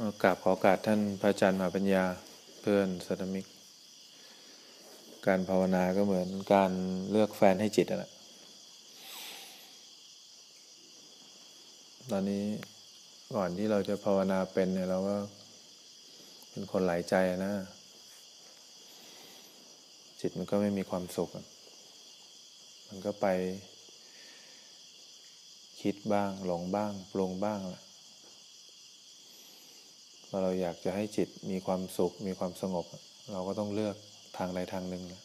กราบขอโอกาสท่านพระอาจารย์มหาปัญญาเพื่อนสัตมิก การภาวนาก็เหมือนการเลือกแฟนให้จิตนะตอนนี้ก่อนที่เราจะภาวนาเป็นเนี่ยเราก็เป็นคนหลายใจนะ จิตมันก็ไม่มีความสุข มันก็ไปคิดบ้างหลงบ้างปรุงบ้างแหละ เราอยากจะให้จิตมีความสุข มีความสงบ เราก็ต้องเลือกทางใดทางหนึ่งแหละ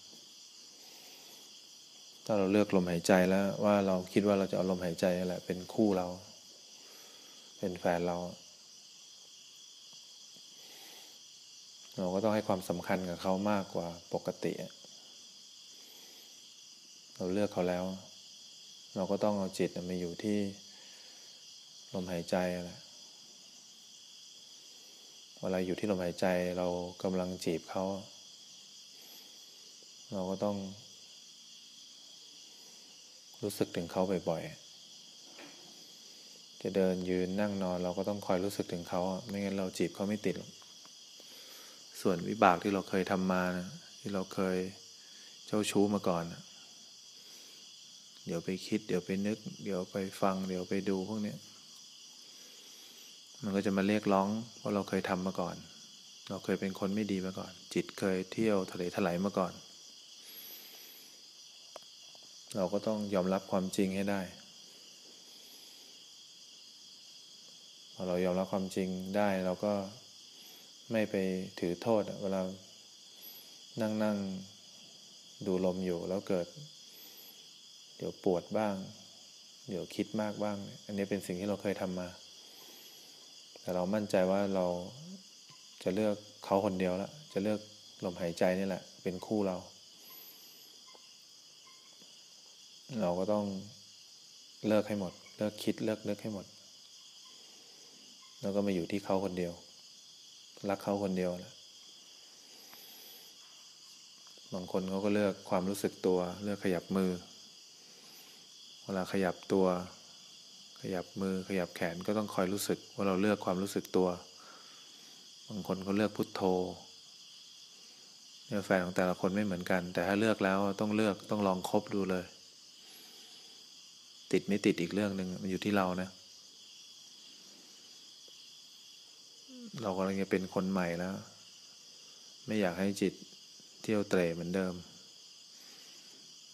ถ้าเราเลือกลมหายใจแล้วว่าเราคิดว่าเราจะเอาลมหายใจแหละเป็นคู่เรา เป็นแฟนเรา เราก็ต้องให้ความสำคัญกับเขามากกว่าปกติ เราเลือกเขาแล้ว เราก็ต้องเอาจิตมาอยู่ที่ลมหายใจแหละ วลาอยู่ที่ลมหายใจเรากำลังจีบเขา เราก็ต้อง รู้สึกถึงเขาบ่อยๆ จะเดินยืนนั่งนอน เราก็ต้องคอยรู้สึกถึงเขา ไม่งั้นเราจีบเขาไม่ติด ส่วนวิบากที่เราเคยทำมานะที่เราเคยเจ้าชู้มาก่อนนะเดี๋ยวไปคิด เดี๋ยวไปนึก เดี๋ยวไปฟัง เดี๋ยวไปดูพวกนี้ มันก็จะมาเรียกร้องว่าเราเคยทำมาก่อน เราเคยเป็นคนไม่ดีมาก่อน จิตเคยเที่ยวทะเลถลายมาก่อน เราก็ต้องยอมรับความจริงให้ได้พอเรายอมรับความจริงได้เราก็ไม่ไปถือโทษเวลานั่งนั่งดูลมอยู่แล้วเกิด เดี๋ยวปวดบ้าง เดี๋ยวคิดมากบ้าง อันนี้เป็นสิ่งที่เราเคยทำมา แต่เรามั่นใจว่าเราจะเลือกเขาคนเดียวแล้วจะเลือกลมหายใจนี่แหละ เป็นคู่เรา เราก็ต้องเลิกให้หมด เลิกคิดเลิกนึกให้หมด แล้วก็มาอยู่ที่เขาคนเดียว รักเขาคนเดียวแหละบางคนเขาก็เลือกความรู้สึกตัว เลือกขยับมือ เวลาขยับตัว ยับมือขยับแขนก็ต้องคอยรู้สึกว่าเราเลือกความรู้สึกตัว บางคนก็เลือกพุทโธเนี่ยแฟนของแต่ละคนไม่เหมือนกัน แต่ถ้าเลือกแล้วต้องเลือกต้องลองคบดูเลย ติดไม่ติดอีกเรื่องหนึ่งมันอยู่ที่เรานะ เรากำลังจะเป็นคนใหม่แล้ว ไม่อยากให้จิตเที่ยวเตะเหมือนเดิม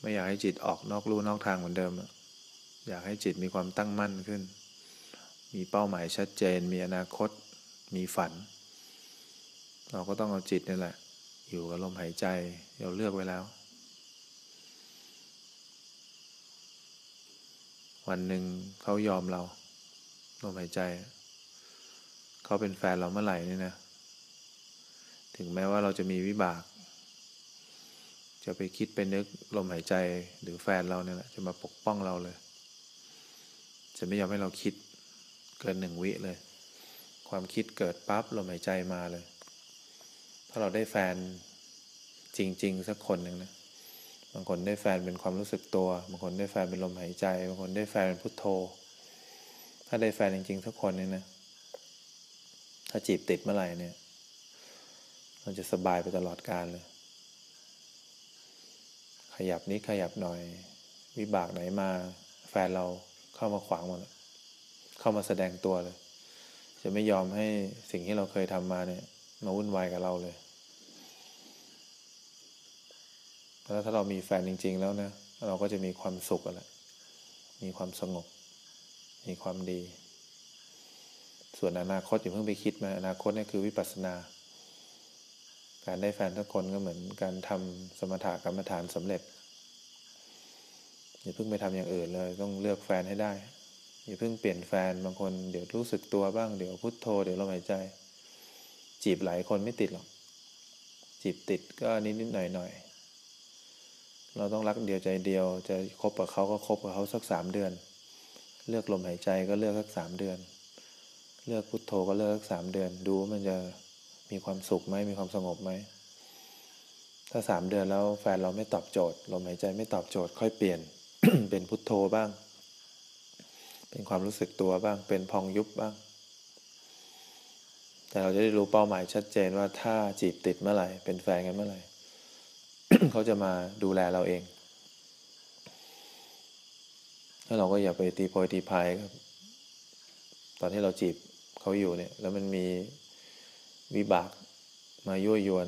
ไม่อยากให้จิตออกนอกลู่นอกทางเหมือนเดิม อยากให้จิตมีความตั้งมั่นขึ้น มีเป้าหมายชัดเจน มีอนาคต มีฝัน เราก็ต้องเอาจิตนี่แหละ อยู่กับลมหายใจ เราเลือกไว้แล้ว วันหนึ่งเขายอมเรา ลมหายใจ เขาเป็นแฟนเราเมื่อไหร่นี่นะ ถึงแม้ว่าเราจะมีวิบาก จะไปคิดไปนึกลมหายใจหรือแฟนเราเนี่ยแหละจะมาปกป้องเราเลย จะไม่ยอมให้เราคิดเกินหนึ่งวิเลย ความคิดเกิดปั๊บลมหายใจมาเลย ถ้าเราได้แฟนจริง ๆ สักคนหนึ่งนะบางคนได้แฟนเป็นความรู้สึกตัว บางคนได้แฟนเป็นลมหายใจ บางคนได้แฟนเป็นพุทโธ ถ้าได้แฟนจริง ๆ สักคนนึงนะถ้าจีบติดเมื่อไหร่เนี่ยเราจะสบายไปตลอดกาลเลย ขยับนี้ขยับหน่อย วิบากไหนมา แฟนเรา เข้ามาขวางหมดเข้ามาแสดงตัวเลย จะไม่ยอมให้สิ่งที่เราเคยทำมาเนี่ย มาวุ่นวายกับเราเลย แล้วถ้าเรามีแฟนจริง ๆ แล้วนะเราก็จะมีความสุขแหละมีความสงบ มีความดี ส่วนอนาคตอย่าเพิ่งไปคิดมาอนาคตนี่คือวิปัสสนา การได้แฟนทุกคนก็เหมือนการทำสมถะกรรมฐานสำเร็จ อย่าเพิ่งไปทำอย่างอื่นเลย ต้องเลือกแฟนให้ได้ อย่าเพิ่งเปลี่ยนแฟนบางคนเดี๋ยวรู้สึกตัวบ้างเดี๋ยวพุโทโธเดี๋ยวลมหายใจ จีบหลายคนไม่ติดหรอก จีบติดก็นิดนิดหน่อยหน่อยเราต้องรักเดียวใจเดียว จะคบกับเขาก็คบกับเขาสักสามเดือน เลือกลมหายใจก็เลือกสักสามเดือน เลือกพุโทโธก็เลือกสักสามเดือน ดูมันจะมีความสุขไหมมีความสงบไหมถ้าสามเดือนแล้วแฟนเราไม่ตอบโจทย์ลมหายใจไม่ตอบโจทย์ค่อยเปลี่ยน เป็นพุทโธบ้าง เป็นความรู้สึกตัวบ้าง เป็นพองยุบบ้าง แต่เราจะได้รู้เป้าหมายชัดเจนว่าถ้าจีบติดเมื่อไหร่ เป็นแฟนกันเมื่อไหร่ เขาจะมาดูแลเราเอง แล้วเราก็อย่าไปตีโพยตีพายครับ ตอนที่เราจีบเขาอยู่เนี่ย แล้วมันมีวิบากมายั่วยวน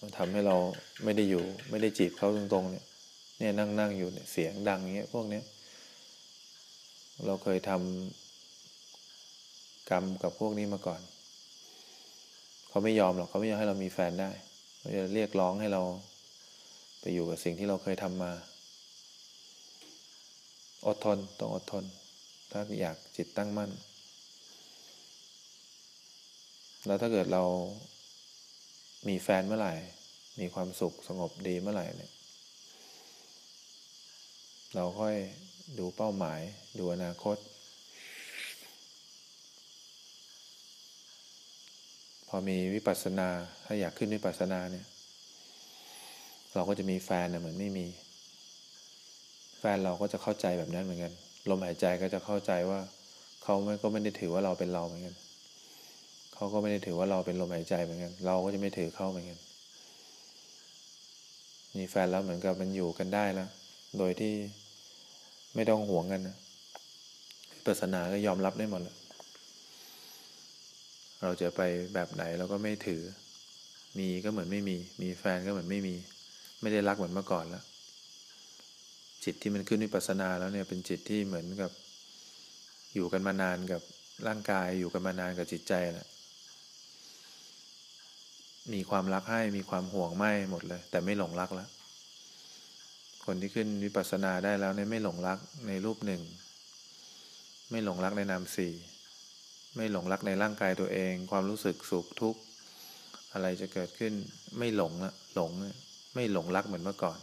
มันทำให้เราไม่ได้อยู่ ไม่ได้จีบเขาตรงๆเนี่ย เนี่ยนั่งนั่งอยู่เนี่ยเสียงดังเงี้ยพวกเนี้ย เราเคยทำกรรมกับพวกนี้มาก่อน เขาไม่ยอมหรอกเขาไม่ยอมให้เรามีแฟนได้เขาจะเรียกร้องให้เราไปอยู่กับสิ่งที่เราเคยทำมา อดทนต้องอดทน ถ้าอยากจิตตั้งมั่น แล้วถ้าเกิดเรามีแฟนเมื่อไหร่ มีความสุขสงบดีเมื่อไหร่เนี่ย เราค่อยดูเป้าหมาย ดูอนาคต พอมีวิปัสสนา ถ้าอยากขึ้นวิปัสสนาเนี่ย เราก็จะมีแฟนเน่เหมือนไม่มี แฟนเราก็จะเข้าใจแบบนั้นเหมือนกัน ลมหายใจก็จะเข้าใจว่า เขาไม่ก็ไม่ได้ถือว่าเราเป็นเราเหมือนกัน เขาก็ไม่ได้ถือว่าเราเป็นลมหายใจเหมือนกัน เราก็จะไม่ถือเขาเหมือนกันมีแฟนแล้วเหมือนกับมันอยู่กันได้แล้ว โดยที่ ไม่ต้องห่วงกันนะปรัสนาก็ยอมรับได้หมดเลยเราจะไปแบบไหนเราก็ไม่ถือ มีก็เหมือนไม่มี มีแฟนก็เหมือนไม่มี ไม่ได้รักเหมือนเมื่อก่อนแล้ว จิตที่มันขึ้นวิปัสสนาแล้วเนี่ยเป็นจิตที่เหมือนกับ อยู่กันมานานกับร่างกายอยู่กันมานานกับจิตใจแหละมีความรักให้มีความห่วงไม่หมดเลย แต่ไม่หลงรักแล้ว คนที่ขึ้นวิปัสสนาได้แล้วเนี่ยไม่หลงรักในรูปหนึ่ง ไม่หลงรักในนามสี่ไม่หลงรักในร่างกายตัวเอง ความรู้สึกสุขทุกข์อะไรจะเกิดขึ้นไม่หลงละหลงไม่หลงรักเหมือนเมื่อก่อน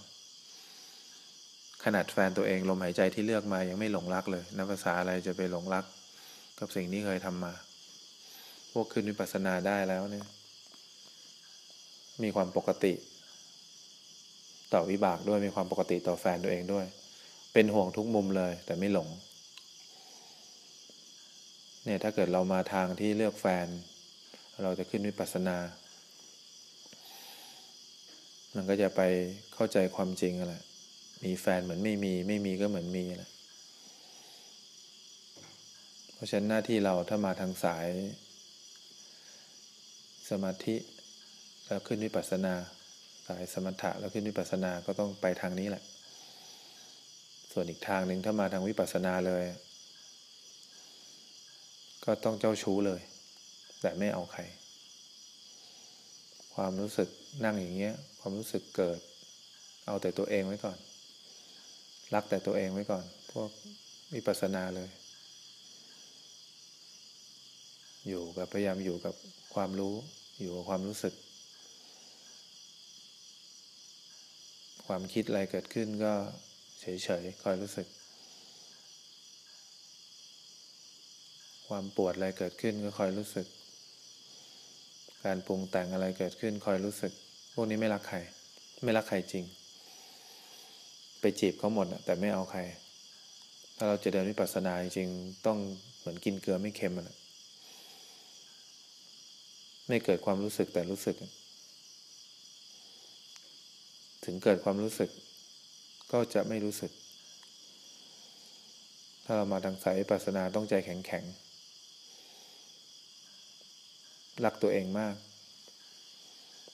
ขนาดแฟนตัวเองลมหายใจที่เลือกมายังไม่หลงรักเลยนับภาษาอะไรจะไปหลงรัก กับสิ่งที่เคยทำมา พวกขึ้นวิปัสสนาได้แล้วเนี่ยมีความปกติ ต่อวิบากด้วยมีความปกติต่อแฟนตัวเองด้วย เป็นห่วงทุกมุมเลย แต่ไม่หลง เนี่ยถ้าเกิดเรามาทางที่เลือกแฟน เราจะขึ้นวิปัสสนา มันก็จะไปเข้าใจความจริงแหละมีแฟนเหมือนไม่มี ไม่มีก็เหมือนมีแหละเพราะฉะนั้นหน้าที่เราถ้ามาทางสาย สมาธิแล้วขึ้นวิปัสสนาายสมถะแล้วขึ้นวิปัสสนาก็ต้องไปทางนี้แหละ ส่วนอีกทางหนึ่งถ้ามาทางวิปัสสนาเลย ก็ต้องเจ้าชู้เลย แต่ไม่เอาใคร ความรู้สึกนั่งอย่างเงี้ย ความรู้สึกเกิด เอาแต่ตัวเองไว้ก่อน รักแต่ตัวเองไว้ก่อน พวกวิปัสสนาเลย อยู่กับพยายามอยู่กับความรู้อยู่กับความรู้สึก ความคิดอะไรเกิดขึ้นก็เฉยๆคอยรู้สึก ความปวดอะไรเกิดขึ้นก็คอยรู้สึก การปรุงแต่งอะไรเกิดขึ้นคอยรู้สึก พวกนี้ไม่รักใคร ไม่รักใครจริง ไปจีบเขาหมดแต่ไม่เอาใคร ถ้าเราจะเดินวิปัสสนาจริงต้องเหมือนกินเกลือไม่เค็มนะไม่เกิดความรู้สึกแต่รู้สึก ถึงเกิดความรู้สึก ก็จะไม่รู้สึก ถ้าเรามาทางสายปัสนาต้องใจแข็งแข็งรักตัวเองมาก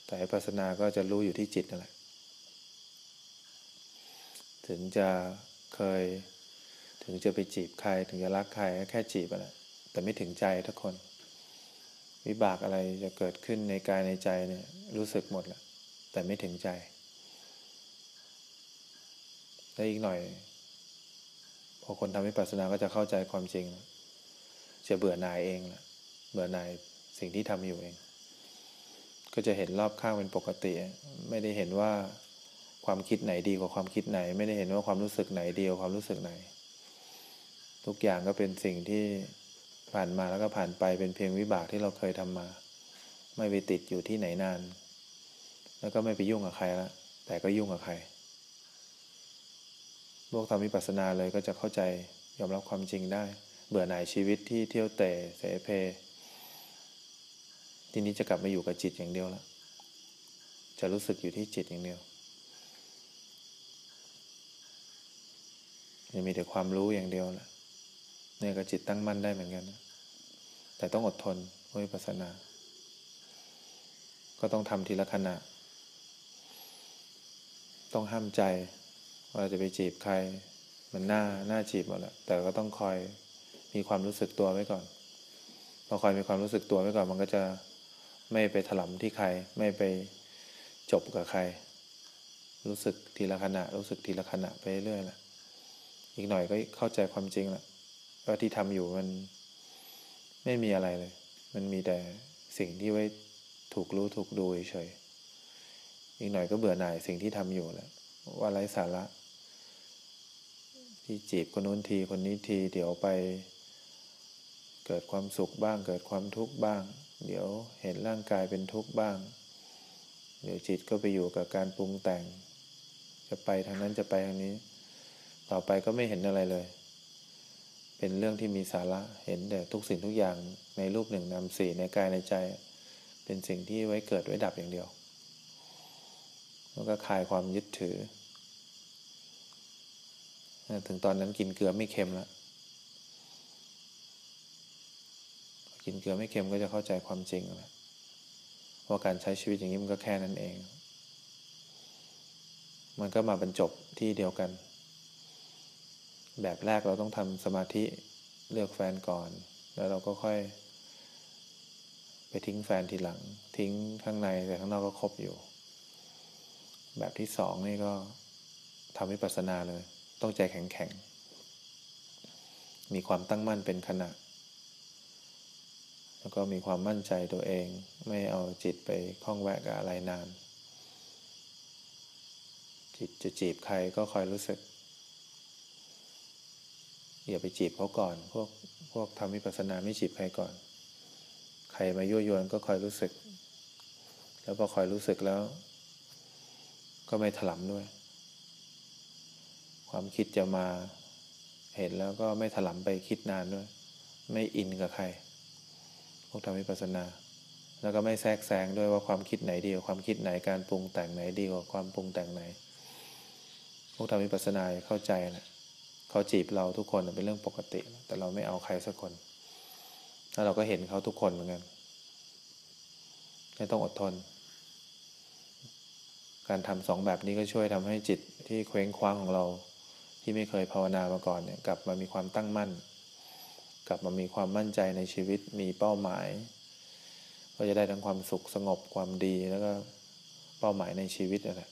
แต่ปัสนาก็จะรู้อยู่ที่จิตนั่นแหละ ถึงจะเคย ถึงจะไปจีบใคร ถึงจะรักใครแค่จีบอะแหละแต่ไม่ถึงใจทุกคน วิบากอะไรจะเกิดขึ้นในกายในใจเนี่ยรู้สึกหมดแหละแต่ไม่ถึงใจ แล้อีกหน่อย พอคนทำวิปัสสนาก็จะเข้าใจความจริง จะเบื่อหน่ายเองละเบื่อหน่ายสิ่งที่ทำอยู่เอง ก็จะเห็นรอบข้างเป็นปกติ ไม่ได้เห็นว่าความคิดไหนดีกว่าความคิดไหน ไม่ได้เห็นว่าความรู้สึกไหนดีกว่าความรู้สึกไหน ทุกอย่างก็เป็นสิ่งที่ผ่านมาแล้วก็ผ่านไปเป็นเพียงวิบากที่เราเคยทำมา ไม่ไปติดอยู่ที่ไหนนาน แล้วก็ไม่ไปยุ่งกับใครละแต่ก็ยุ่งกับใคร พวกทำวิปัสสนาเลยก็จะเข้าใจยอมรับความจริงได้ เบื่อหน่ายชีวิตที่เที่ยวเตะเสเพ ทีนี้จะกลับมาอยู่กับจิตอย่างเดียวแล้วจะรู้สึกอยู่ที่จิตอย่างเดียวจะมีแต่ความรู้อย่างเดียวแหละเนี่ยก็จิตตั้งมั่นได้เหมือนกัน แต่ต้องอดทนวิปัสสนา ก็ต้องทำทีละขณะ ต้องห้ามใจ ว่าจะไปจีบใคร มันหน่าหน่าจีบหมดแล้วแต่ก็ต้องคอยมีความรู้สึกตัวไว้ก่อนพอคอยมีความรู้สึกตัวไว้ก่อน มันก็จะไม่ไปถลำที่ใคร ไม่ไปจบกับใคร รู้สึกทีละขณะ รู้สึกทีละขณะไปเรื่อยแหละอีกหน่อยก็เข้าใจความจริงแหละว่าที่ทำอยู่มันไม่มีอะไรเลย มันมีแต่สิ่งที่ไว้ถูกรู้ถูกดูเฉยอีกหน่อยก็เบื่อหน่ายสิ่งที่ทำอยู่แหละว่าไร้สาระ ที่จีบคนนู้นทีคนนี้ที เดี๋ยวไป เกิดความสุขบ้าง เกิดความทุกข์บ้าง เดี๋ยวเห็นร่างกายเป็นทุกข์บ้าง เดี๋ยวจิตก็ไปอยู่กับการปรุงแต่ง จะไปทางนั้นจะไปทางนี้ ต่อไปก็ไม่เห็นอะไรเลย เป็นเรื่องที่มีสาระเห็นแต่ทุกสิ่งทุกอย่างในรูปหนึ่งนามสี่ในกายในใจ เป็นสิ่งที่ไว้เกิดไว้ดับอย่างเดียวแล้วก็คลายความยึดถือ ถึงตอนนั้นกินเกลือไม่เค็มแล้วกินเกลือไม่เค็มก็จะเข้าใจความจริงแล้วว่าการใช้ชีวิตอย่างนี้มันก็แค่นั้นเอง มันก็มาบรรจบที่เดียวกัน แบบแรกเราต้องทำสมาธิเลือกแฟนก่อน แล้วเราก็ค่อย ไปทิ้งแฟนทีหลัง ทิ้งข้างในแต่ข้างนอกก็ครบอยู่ แบบที่สองนี่ก็ทำวิปัสสนาเลย ต้องใจแข็งแข็ง มีความตั้งมั่นเป็นขณะ แล้วก็มีความมั่นใจตัวเอง ไม่เอาจิตไปคล้องแวะกับอะไรนาน จิตจะจีบใครก็คอยรู้สึก อย่าไปจีบเขาก่อน พวกพวกทำวิปัสสนาไม่จีบใครก่อน ใครมายั่วยวนก็คอยรู้สึก แล้วพอคอยรู้สึกแล้ว ก็ไม่ถลำด้วย ความคิดจะมาเห็นแล้วก็ไม่ถลำไปคิดนานด้วย ไม่อินกับใคร พวกทำวิปัสสนา แล้วก็ไม่แทรกแซงด้วยว่าความคิดไหนดีกว่าความคิดไหนการปรุงแต่งไหนดีกว่าความปรุงแต่งไหน พวกทำวิปัสสนาเข้าใจนะเขาจีบเราทุกคนเป็นเรื่องปกติ แต่เราไม่เอาใครสักคน แล้วเราก็เห็นเขาทุกคนเหมือนกันไม่ต้องอดทน การทำสองแบบนี้ก็ช่วยทำให้จิตที่เคว้งคว้างของเรา ที่ไม่เคยภาวนามาก่อนเนี่ยกลับมามีความตั้งมั่น กลับมามีความมั่นใจในชีวิตมีเป้าหมาย ก็จะได้ทั้งความสุขสงบความดีแล้วก็เป้าหมายในชีวิตน่ะ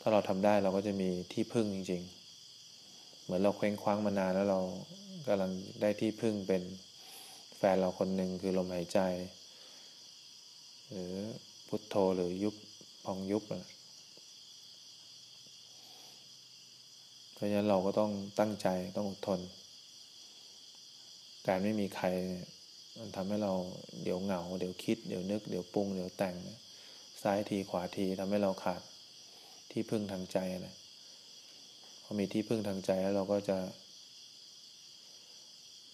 ถ้าเราทำได้เราก็จะมีที่พึ่งจริง ๆ เหมือนเราเคว้งคว้างมานานแล้วเรากำลังได้ที่พึ่งเป็นแฟนเราคนหนึ่งคือลมหายใจ หรือพุทโธหรือยุบพองยุบนะ เพราะฉะนั้นเราก็ต้องตั้งใจต้องอดทน การไม่มีใครมันทำให้เราเดี๋ยวเหงา เดี๋ยวคิด เดี๋ยวนึก เดี๋ยวปรุง เดี๋ยวแต่งซ้ายทีขวาทีทำให้เราขาดที่พึ่งทางใจนะพอมีที่พึ่งทางใจแล้วเราก็จะ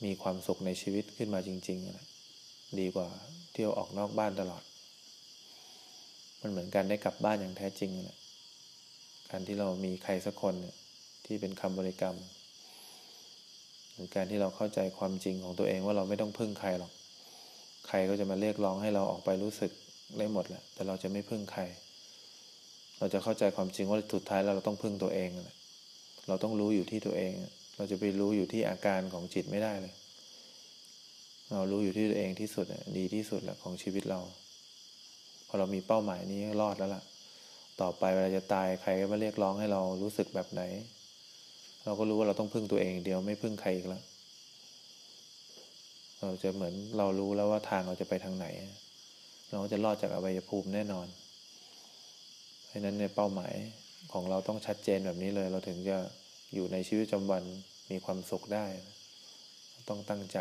มีความสุขในชีวิตขึ้นมาจริงๆนะดีกว่าเที่ยวออกนอกบ้านตลอด มันเหมือนการได้กลับบ้านอย่างแท้จริงแหละการที่เรามีใครสักคนเนี่ย ที่เป็นคำบริกรรมหรือการที่เราเข้าใจความจริงของตัวเองว่าเราไม่ต้องพึ่งใครหรอก ใครก็จะมาเรียกร้องให้เราออกไปรู้สึกได้หมดแหละ แต่เราจะไม่พึ่งใคร เราจะเข้าใจความจริงว่าสุดท้ายเราต้องพึ่งตัวเองแหละเราต้องรู้อยู่ที่ตัวเอง เราจะไปรู้อยู่ที่อาการของจิตไม่ได้เลย เรารู้อยู่ที่ตัวเองที่สุดดีที่สุดแหละของชีวิตเรา พอเรามีเป้าหมายนี้รอดแล้วล่ะ ต่อไปเวลาจะตายใครก็มาเรียกร้องให้เรารู้สึกแบบไหน เราก็รู้ว่าเราต้องพึ่งตัวเองเดียวไม่พึ่งใครอีกแล้วเราจะเหมือนเรารู้แล้วว่าทางเราจะไปทางไหน เราจะรอดจากอวัยภูมิแน่นอน เพราะนั้นในเป้าหมายของเราต้องชัดเจนแบบนี้เลย เราถึงจะอยู่ในชีวิตประจำวันมีความสุขได้ ต้องตั้งใจ